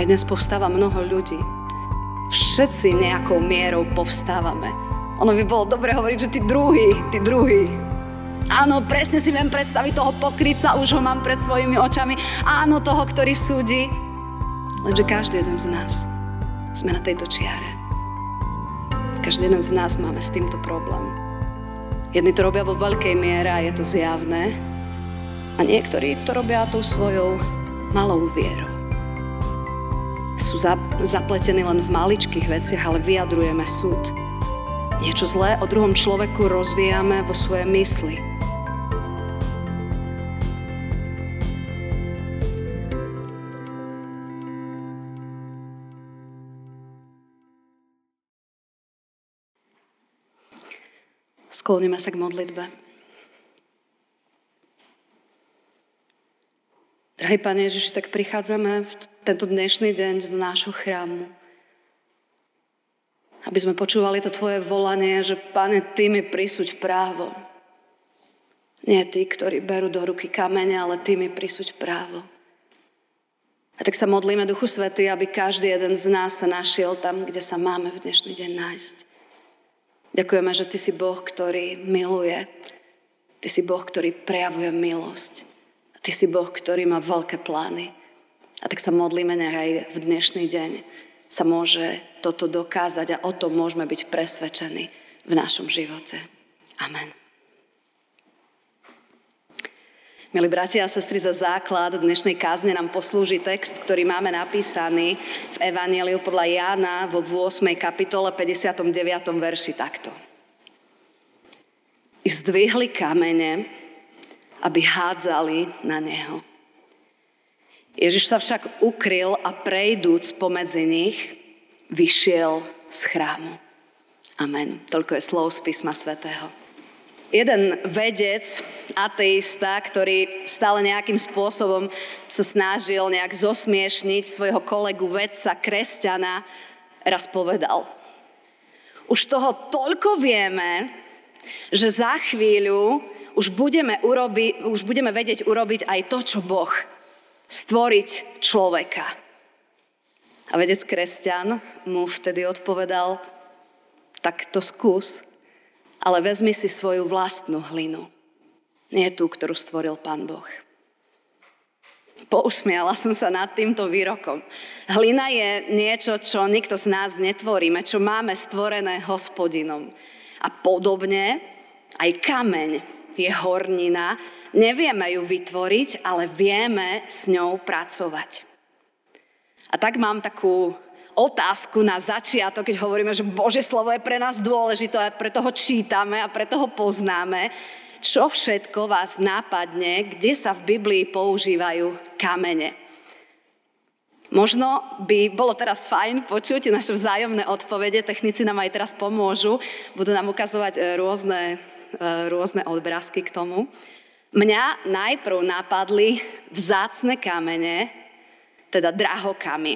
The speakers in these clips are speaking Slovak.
Aj dnes povstáva mnoho ľudí. Všetci nejakou mierou povstávame. Ono by bolo dobre hovoriť, že tí druhí, tí druhí. Áno, presne si viem predstaviť toho pokryca, už ho mám pred svojimi očami. Áno, toho, ktorý súdi. Lenže každý jeden z nás sme na tejto čiare. Každý jeden z nás máme s týmto problém. Jedni to robia vo veľkej miere a je to zjavné. A niektorí to robia tou svojou malou vierou sú zapletení len v maličkých veciach, ale vyjadrujeme súd. Niečo zlé o druhom človeku rozvíjame vo svojej mysli. Skloníme sa k modlitbe. Drahý Pane Ježiši, tak prichádzame v tento dnešný deň do nášho chrámu. Aby sme počúvali to Tvoje volanie, že Pane, Ty mi prisúď právo. Nie Ty, ktorí berú do ruky kamene, ale Ty mi prisúď právo. A tak sa modlíme, Duchu Svety, aby každý jeden z nás sa našiel tam, kde sa máme v dnešný deň nájsť. Ďakujeme, že Ty si Boh, ktorý miluje. Ty si Boh, ktorý prejavuje milosť. Ty si Boh, ktorý má veľké plány. A tak sa modlíme, nech aj v dnešný deň sa môže toto dokázať a o tom môžeme byť presvedčení v našom živote. Amen. Milí bratia a sestry, za základ dnešnej kázne nám poslúži text, ktorý máme napísaný v Evangeliu podľa Jána vo 8. kapitole 59. verši takto. I zdvihli kamene, aby hádzali na neho. Ježiš sa však ukryl a prejdúc pomedzi nich, vyšiel z chrámu. Amen. Toľko je slov z písma svätého. Jeden vedec, ateista, ktorý stále nejakým spôsobom sa snažil nejak zosmiešniť svojho kolegu vedca, kresťana, raz povedal. Už toho toľko vieme, že za chvíľu už budeme, urobi, už budeme vedieť urobiť aj to, čo Boh. Stvoriť človeka. A vedec kresťan mu vtedy odpovedal, tak to skús, ale vezmi si svoju vlastnú hlinu. Nie tú, ktorú stvoril Pán Boh. Pousmiala som sa nad týmto výrokom. Hlina je niečo, čo nikto z nás netvoríme, čo máme stvorené hospodinom. A podobne aj kameň je hornina, nevieme ju vytvoriť, ale vieme s ňou pracovať. A tak mám takú otázku na začiatok, keď hovoríme, že Bože slovo je pre nás dôležité a preto ho čítame a preto ho poznáme. Čo všetko vás nápadne, kde sa v Biblii používajú kamene? Možno by bolo teraz fajn počuť naše vzájomné odpovede, technici nám aj teraz pomôžu, budú nám ukazovať e, rôzne E, rôzne obrázky k tomu. Mňa najprv napadli vzácne kamene, teda drahokamy.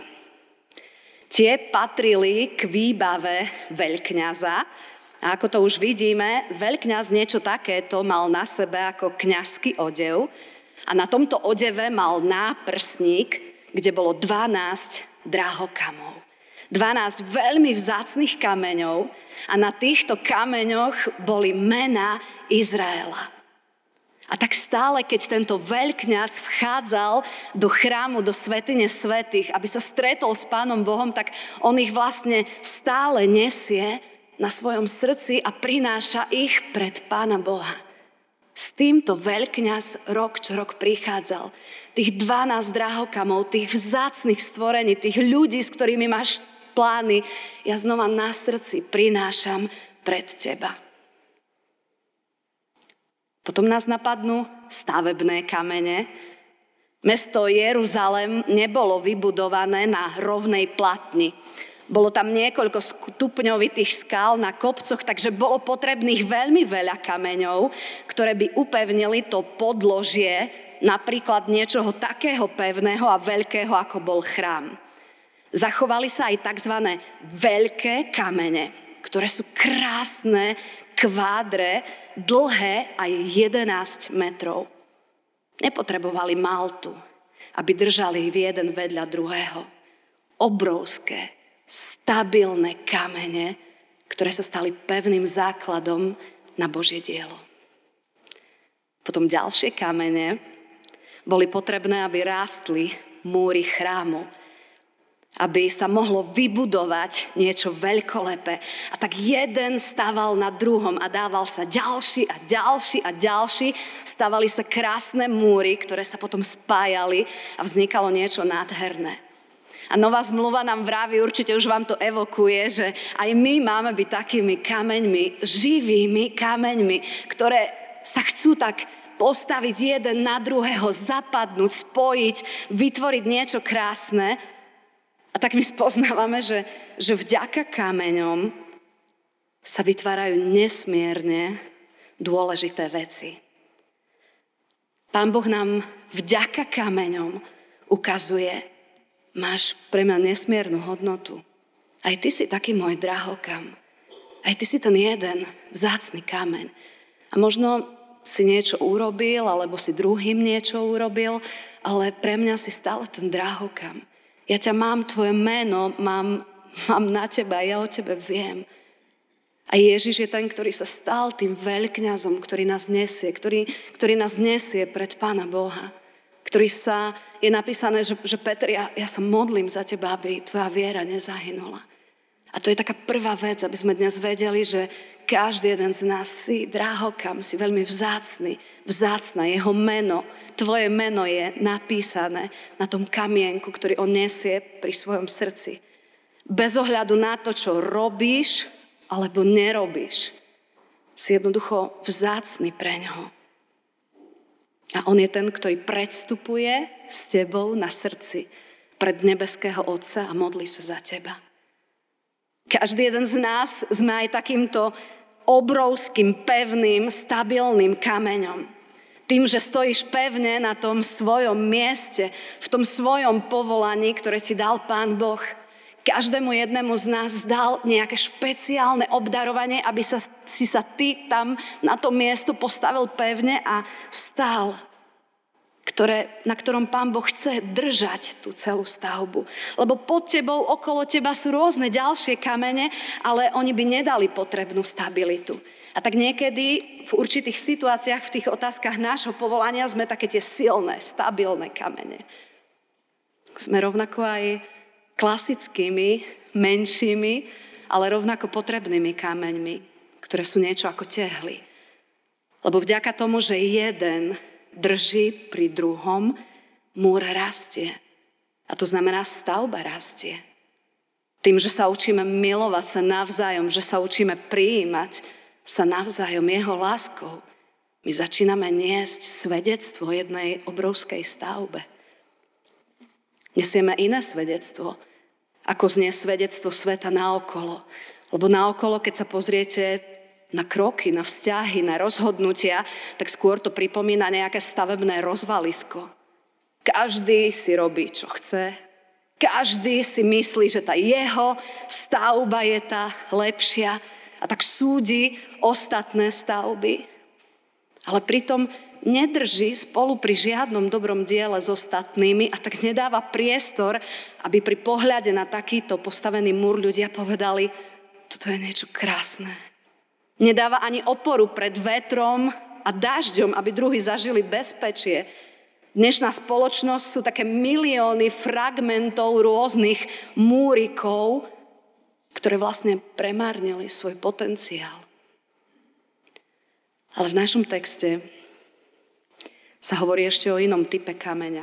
Tie patrili k výbave veľkňaza a ako to už vidíme, veľkňaz niečo takéto mal na sebe ako kňažský odev a na tomto odeve mal náprsník, kde bolo 12 drahokamov. 12 veľmi vzácných kameňov a na týchto kameňoch boli mena Izraela. A tak stále, keď tento veľkňaz vchádzal do chrámu, do svetine svetých, aby sa stretol s Pánom Bohom, tak on ich vlastne stále nesie na svojom srdci a prináša ich pred Pána Boha. S týmto veľkňaz rok čo rok prichádzal. Tých 12 drahokamov, tých vzácných stvorení, tých ľudí, s ktorými máš plány, ja znova na srdci prinášam pred teba. Potom nás napadnú stavebné kamene. Mesto Jeruzalem nebolo vybudované na rovnej platni. Bolo tam niekoľko stupňovitých skal na kopcoch, takže bolo potrebných veľmi veľa kameňov, ktoré by upevnili to podložie napríklad niečoho takého pevného a veľkého, ako bol chrám. Zachovali sa aj tzv. veľké kamene, ktoré sú krásne, kvádre, dlhé aj 11 metrov. Nepotrebovali maltu, aby držali v jeden vedľa druhého. obrovské, stabilné kamene, ktoré sa stali pevným základom na Božie dielo. Potom ďalšie kamene boli potrebné, aby rástli múry chrámu, aby sa mohlo vybudovať niečo veľkolepé. A tak jeden stával na druhom a dával sa ďalší a ďalší a ďalší. Stávali sa krásne múry, ktoré sa potom spájali a vznikalo niečo nádherné. A nová zmluva nám vraví, určite už vám to evokuje, že aj my máme byť takými kameňmi, živými kameňmi, ktoré sa chcú tak postaviť jeden na druhého, zapadnúť, spojiť, vytvoriť niečo krásne. A tak my spoznávame, že, že vďaka kameňom sa vytvárajú nesmierne dôležité veci. Pán Boh nám vďaka kameňom ukazuje, máš pre mňa nesmiernu hodnotu. Aj ty si taký môj drahokam. Aj ty si ten jeden vzácný kameň. A možno si niečo urobil, alebo si druhým niečo urobil, ale pre mňa si stále ten drahokam. Ja ťa mám, tvoje meno, mám, mám na teba, ja o tebe viem. A Ježiš je ten, ktorý sa stal tým veľkňazom, ktorý nás nesie, ktorý, ktorý nás nesie pred Pána Boha ktorý sa, je napísané, že, že Peter, ja, ja sa modlím za teba, aby tvoja viera nezahynula. A to je taká prvá vec, aby sme dnes vedeli, že každý jeden z nás si drahokam, si veľmi vzácný, vzácna. Jeho meno, tvoje meno je napísané na tom kamienku, ktorý on nesie pri svojom srdci. Bez ohľadu na to, čo robíš alebo nerobíš, si jednoducho vzácný pre ňoho. A on je ten, ktorý predstupuje s tebou na srdci pred nebeského Otca a modlí sa za teba. Každý jeden z nás sme aj takýmto obrovským, pevným, stabilným kameňom. Tým, že stojíš pevne na tom svojom mieste, v tom svojom povolaní, ktoré ti dal Pán Boh. Každému jednému z nás dal nejaké špeciálne obdarovanie, aby sa, si sa ty tam na to miesto postavil pevne a stál, ktoré, na ktorom Pán Boh chce držať tú celú stavbu. Lebo pod tebou, okolo teba sú rôzne ďalšie kamene, ale oni by nedali potrebnú stabilitu. A tak niekedy v určitých situáciách, v tých otázkach nášho povolania sme také tie silné, stabilné kamene. Sme rovnako aj klasickými, menšími, ale rovnako potrebnými kameňmi, ktoré sú niečo ako tehly. Lebo vďaka tomu, že jeden drží pri druhom, múr rastie. A to znamená, stavba rastie. Tým, že sa učíme milovať sa navzájom, že sa učíme prijímať sa navzájom jeho láskou, my začíname niesť svedectvo jednej obrovskej stavbe. Nesieme iné svedectvo, ako znie svedectvo sveta naokolo. Lebo naokolo, keď sa pozriete na kroky, na vzťahy, na rozhodnutia, tak skôr to pripomína nejaké stavebné rozvalisko. Každý si robí, čo chce. Každý si myslí, že tá jeho stavba je tá lepšia a tak súdi ostatné stavby. Ale pritom nedrží spolu pri žiadnom dobrom diele s ostatnými a tak nedáva priestor, aby pri pohľade na takýto postavený múr ľudia povedali, toto je niečo krásne. Nedáva ani oporu pred vetrom a dažďom, aby druhý zažili bezpečie. Dnešná spoločnosť sú také milióny fragmentov rôznych múrikov, ktoré vlastne premárnili svoj potenciál. Ale v našom texte sa hovorí ešte o inom type kameňa.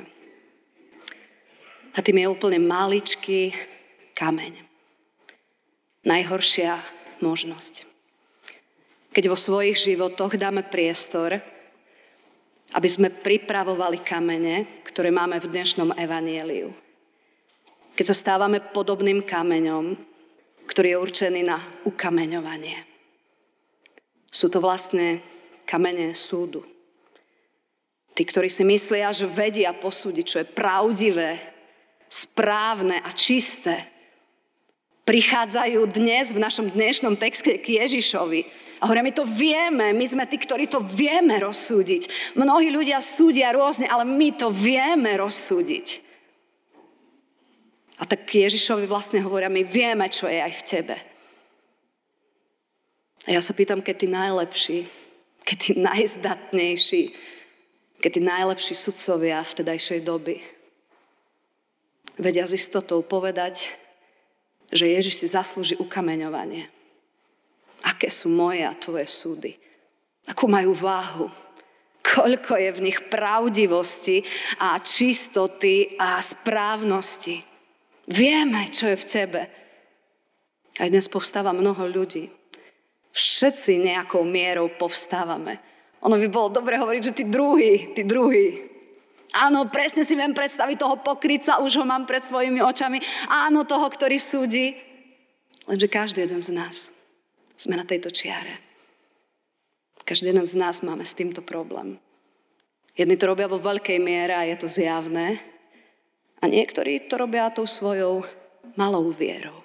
A tým je úplne maličký kameň. Najhoršia možnosť keď vo svojich životoch dáme priestor, aby sme pripravovali kamene, ktoré máme v dnešnom evanieliu. Keď sa stávame podobným kameňom, ktorý je určený na ukameňovanie. Sú to vlastne kamene súdu. Tí, ktorí si myslia, že vedia posúdiť, čo je pravdivé, správne a čisté, prichádzajú dnes v našom dnešnom texte k Ježišovi a hovoria, my to vieme, my sme tí, ktorí to vieme rozsúdiť. Mnohí ľudia súdia rôzne, ale my to vieme rozsúdiť. A tak Ježišovi vlastne hovoria, my vieme, čo je aj v tebe. A ja sa pýtam, keď tí najlepší, keď tí najzdatnejší, keď tí najlepší sudcovia vtedajšej doby vedia s istotou povedať, že Ježiš si zaslúži ukameňovanie. Aké sú moje a tvoje súdy? Akú majú váhu? Koľko je v nich pravdivosti a čistoty a správnosti? Vieme, čo je v tebe. Aj dnes povstáva mnoho ľudí. Všetci nejakou mierou povstávame. Ono by bolo dobre hovoriť, že tí druhí, tí druhí. Áno, presne si viem predstaviť toho pokryca, už ho mám pred svojimi očami. Áno, toho, ktorý súdi. Lenže každý jeden z nás sme na tejto čiare. Každý z nás máme s týmto problém. Jedni to robia vo veľkej miere a je to zjavné. A niektorí to robia tou svojou malou vierou.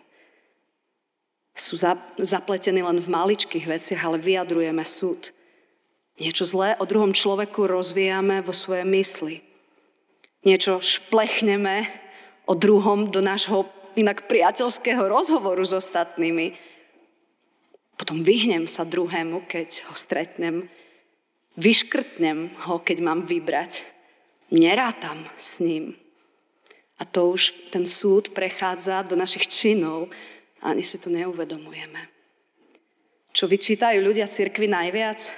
Sú zapletení len v maličkých veciach, ale vyjadrujeme súd. Niečo zlé o druhom človeku rozvíjame vo svojej mysli. Niečo šplechneme o druhom do nášho inak priateľského rozhovoru s ostatnými. Potom vyhnem sa druhému, keď ho stretnem. Vyškrtnem ho, keď mám vybrať. Nerátam s ním. A to už ten súd prechádza do našich činov a ani si to neuvedomujeme. Čo vyčítajú ľudia cirkvi najviac?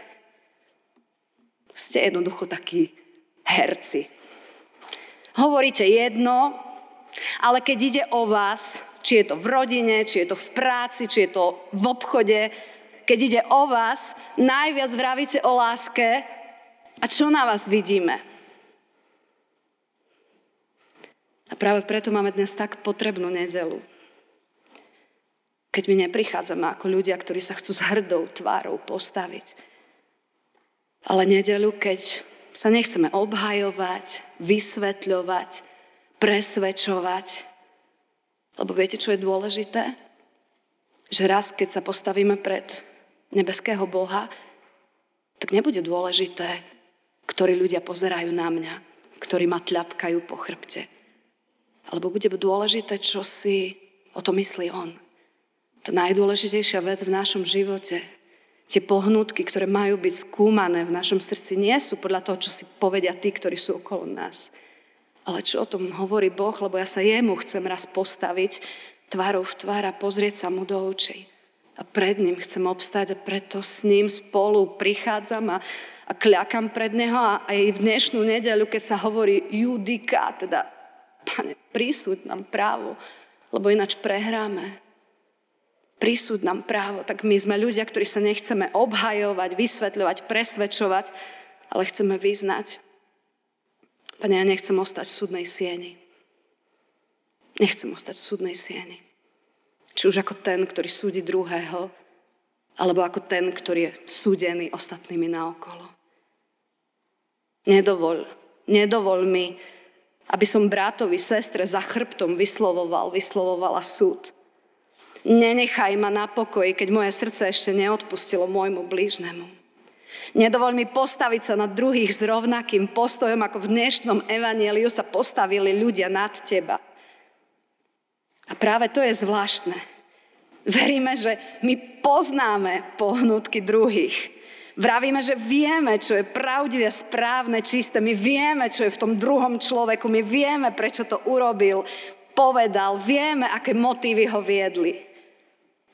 Ste jednoducho takí herci. Hovoríte jedno, ale keď ide o vás, či je to v rodine, či je to v práci, či je to v obchode, keď ide o vás, najviac vravíte o láske a čo na vás vidíme? A práve preto máme dnes tak potrebnú nedelu. Keď my neprichádzame ako ľudia, ktorí sa chcú s hrdou tvárou postaviť. Ale nedelu, keď sa nechceme obhajovať, vysvetľovať, presvedčovať, lebo viete, čo je dôležité? Že raz, keď sa postavíme pred nebeského Boha, tak nebude dôležité, ktorí ľudia pozerajú na mňa, ktorí ma tľapkajú po chrbte. Alebo bude dôležité, čo si o to myslí On. Tá najdôležitejšia vec v našom živote, tie pohnutky, ktoré majú byť skúmané v našom srdci, nie sú podľa toho, čo si povedia tí, ktorí sú okolo nás ale čo o tom hovorí Boh, lebo ja sa jemu chcem raz postaviť tvárou v tvár a pozrieť sa mu do očí. A pred ním chcem obstať a preto s ním spolu prichádzam a, a kľakam pred neho a aj v dnešnú nedeľu, keď sa hovorí judika, teda pane, prísud nám právo, lebo ináč prehráme. Prísud nám právo, tak my sme ľudia, ktorí sa nechceme obhajovať, vysvetľovať, presvedčovať, ale chceme vyznať Pane, ja nechcem ostať v súdnej sieni. Nechcem ostať v súdnej sieni. Či už ako ten, ktorý súdi druhého, alebo ako ten, ktorý je súdený ostatnými naokolo. Nedovol, nedovol mi, aby som bratovi, sestre za chrbtom vyslovoval, vyslovovala súd. Nenechaj ma na pokoji, keď moje srdce ešte neodpustilo môjmu blížnemu. Nedovol mi postaviť sa na druhých s rovnakým postojom, ako v dnešnom evanieliu sa postavili ľudia nad teba. A práve to je zvláštne. Veríme, že my poznáme pohnutky druhých. Vravíme, že vieme, čo je pravdivé, správne, čisté. My vieme, čo je v tom druhom človeku. My vieme, prečo to urobil, povedal. Vieme, aké motívy ho viedli.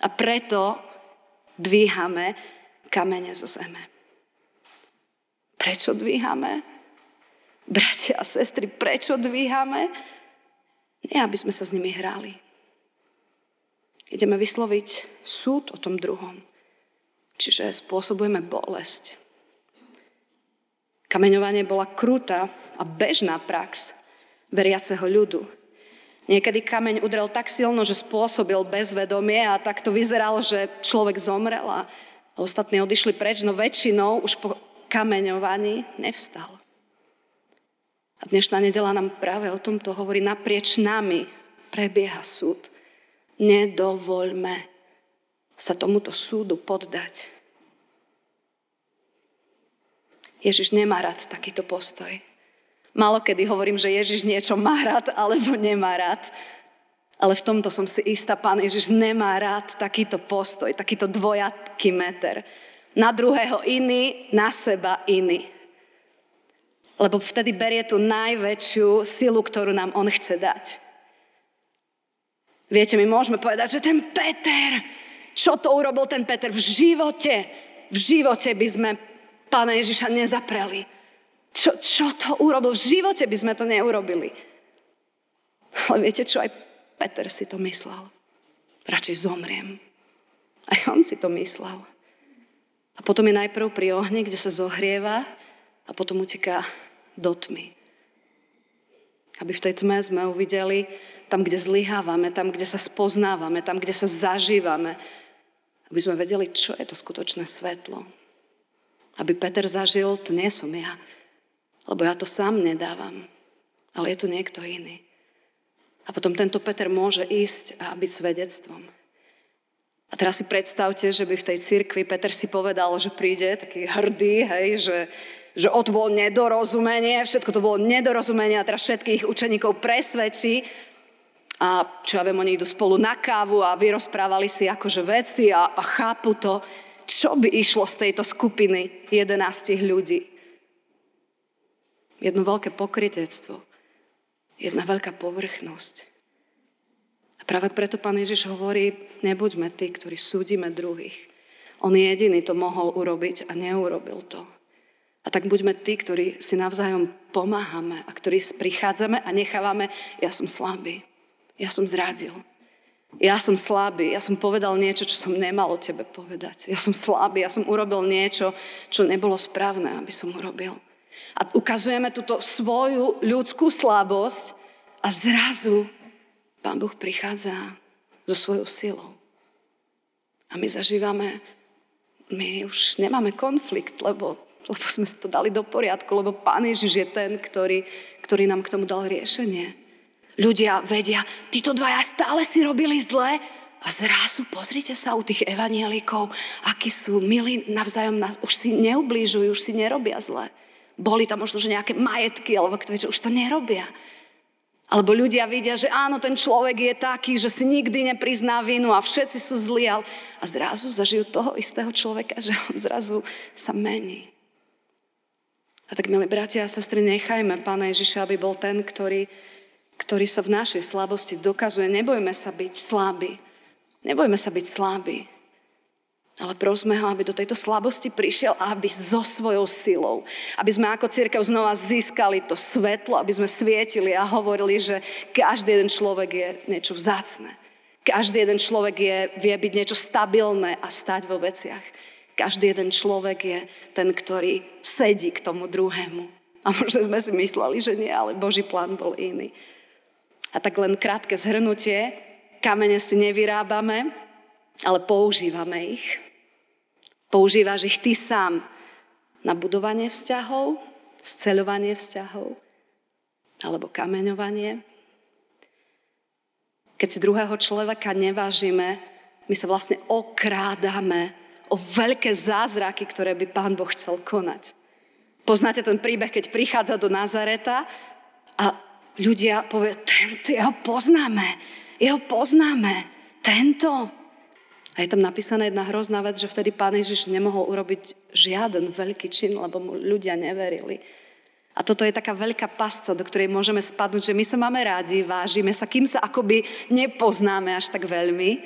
A preto dvíhame kamene zo zeme. Prečo dvíhame? Bratia a sestry, prečo dvíhame? Nie, aby sme sa s nimi hrali. Ideme vysloviť súd o tom druhom. Čiže spôsobujeme bolesť. Kameňovanie bola krutá a bežná prax veriaceho ľudu. Niekedy kameň udrel tak silno, že spôsobil bezvedomie a tak to vyzeralo, že človek zomrel a ostatní odišli preč, no väčšinou už po kameňovaní nevstal. A dnešná nedela nám práve o tomto hovorí, naprieč nami prebieha súd. Nedovoľme sa tomuto súdu poddať. Ježiš nemá rád takýto postoj. Malo kedy hovorím, že Ježiš niečo má rád alebo nemá rád. Ale v tomto som si istá, pán Ježiš nemá rád takýto postoj, takýto dvojaký meter. Na druhého iný, na seba iný. Lebo vtedy berie tú najväčšiu silu, ktorú nám on chce dať. Viete, my môžeme povedať, že ten Peter, čo to urobil ten Peter v živote, v živote by sme pána Ježiša nezapreli. Čo, čo to urobil? V živote by sme to neurobili. Ale viete čo, aj Peter si to myslel. Radšej zomriem. Aj on si to myslel. A potom je najprv pri ohni, kde sa zohrieva a potom uteká do tmy. Aby v tej tme sme uvideli, tam, kde zlyhávame, tam, kde sa spoznávame, tam, kde sa zažívame, aby sme vedeli, čo je to skutočné svetlo. Aby Peter zažil, to nie som ja, lebo ja to sám nedávam, ale je to niekto iný. A potom tento Peter môže ísť a byť svedectvom. A teraz si predstavte, že by v tej cirkvi Peter si povedal, že príde taký hrdý, hej, že, že o to bolo nedorozumenie, všetko to bolo nedorozumenie a teraz všetkých učeníkov presvedčí a čo ja viem, oni idú spolu na kávu a vyrozprávali si akože veci a, a chápu to, čo by išlo z tejto skupiny 11 ľudí. Jedno veľké pokrytectvo. Jedna veľká povrchnosť. Práve preto pán Ježiš hovorí, nebuďme tí, ktorí súdime druhých. On jediný to mohol urobiť a neurobil to. A tak buďme tí, ktorí si navzájom pomáhame a ktorí prichádzame a nechávame, ja som slabý. Ja som zradil. Ja som slabý, ja som povedal niečo, čo som nemal o tebe povedať. Ja som slabý, ja som urobil niečo, čo nebolo správne, aby som urobil. A ukazujeme túto svoju ľudskú slabosť a zrazu Pán Boh prichádza so svojou silou. A my zažívame, my už nemáme konflikt, lebo, lebo sme to dali do poriadku, lebo Pán Ježiš je ten, ktorý, ktorý nám k tomu dal riešenie. Ľudia vedia, títo dvaja stále si robili zle a zrazu pozrite sa u tých evanielikov, akí sú milí navzájom, nás, už si neublížujú, už si nerobia zle. Boli tam možno, že nejaké majetky, alebo kto vie, čo už to nerobia. Alebo ľudia vidia, že áno, ten človek je taký, že si nikdy neprizná vinu a všetci sú zlí, a zrazu zažijú toho istého človeka, že on zrazu sa mení. A tak, milí bratia a sestry, nechajme Pána Ježiša, aby bol ten, ktorý ktorý sa v našej slabosti dokazuje. Nebojme sa byť slabí. Nebojme sa byť slabí. Ale prosme ho, aby do tejto slabosti prišiel a aby so svojou silou, aby sme ako církev znova získali to svetlo, aby sme svietili a hovorili, že každý jeden človek je niečo vzácne. Každý jeden človek je, vie byť niečo stabilné a stať vo veciach. Každý jeden človek je ten, ktorý sedí k tomu druhému. A možno sme si mysleli, že nie, ale Boží plán bol iný. A tak len krátke zhrnutie. Kamene si nevyrábame, ale používame ich. Používaš ich ty sám na budovanie vzťahov, sceľovanie vzťahov alebo kameňovanie. Keď si druhého človeka nevážime, my sa vlastne okrádame o veľké zázraky, ktoré by Pán Boh chcel konať. Poznáte ten príbeh, keď prichádza do Nazareta a ľudia povie, tento, jeho poznáme, jeho poznáme, tento. A je tam napísaná jedna hrozná vec, že vtedy pán Ježiš nemohol urobiť žiaden veľký čin, lebo mu ľudia neverili. A toto je taká veľká pasca, do ktorej môžeme spadnúť, že my sa máme rádi, vážime sa, kým sa akoby nepoznáme až tak veľmi,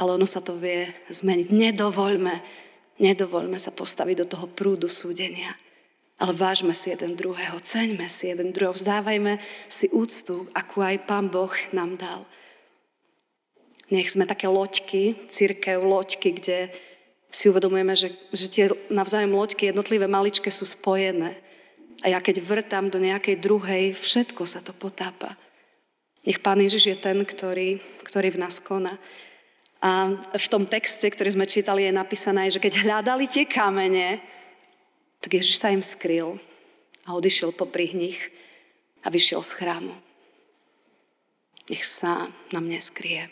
ale ono sa to vie zmeniť. Nedovoľme, nedovoľme sa postaviť do toho prúdu súdenia. Ale vážme si jeden druhého, ceňme si jeden druhého, vzdávajme si úctu, akú aj Pán Boh nám dal. Nech sme také loďky, církev loďky, kde si uvedomujeme, že, že tie navzájom loďky jednotlivé maličké sú spojené. A ja keď vrtám do nejakej druhej, všetko sa to potápa. Nech Pán Ježiš je ten, ktorý, ktorý v nás koná. A v tom texte, ktorý sme čítali, je napísané, že keď hľadali tie kamene, tak Ježiš sa im skryl a odišiel popri nich a vyšiel z chrámu. Nech sa na mne skrie.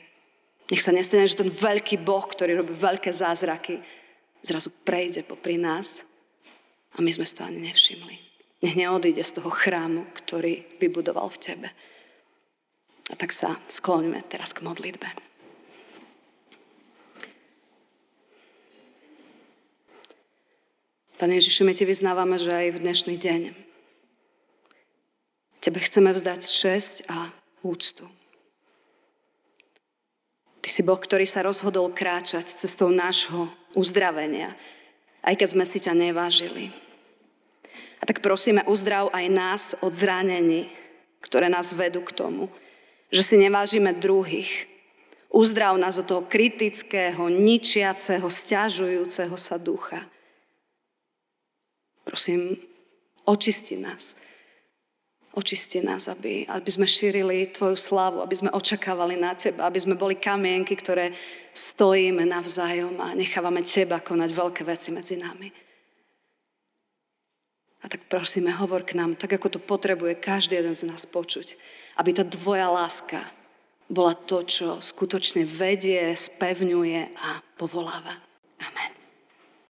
Nech sa nestane, že ten veľký Boh, ktorý robí veľké zázraky, zrazu prejde popri nás a my sme si to ani nevšimli. Nech neodíde z toho chrámu, ktorý vybudoval v tebe. A tak sa skloňme teraz k modlitbe. Pane Ježišu, my Ti vyznávame, že aj v dnešný deň Tebe chceme vzdať česť a úctu. Ty si Boh, ktorý sa rozhodol kráčať cestou nášho uzdravenia, aj keď sme si ťa nevážili. A tak prosíme, uzdrav aj nás od zranení, ktoré nás vedú k tomu, že si nevážime druhých. Uzdrav nás od toho kritického, ničiaceho, stiažujúceho sa ducha. Prosím, očisti nás. Očisti nás, aby, aby sme šírili Tvoju slávu, aby sme očakávali na Teba, aby sme boli kamienky, ktoré stojíme navzájom a nechávame Teba konať veľké veci medzi nami. A tak prosíme, hovor k nám, tak ako to potrebuje každý jeden z nás počuť. Aby tá Tvoja láska bola to, čo skutočne vedie, spevňuje a povoláva.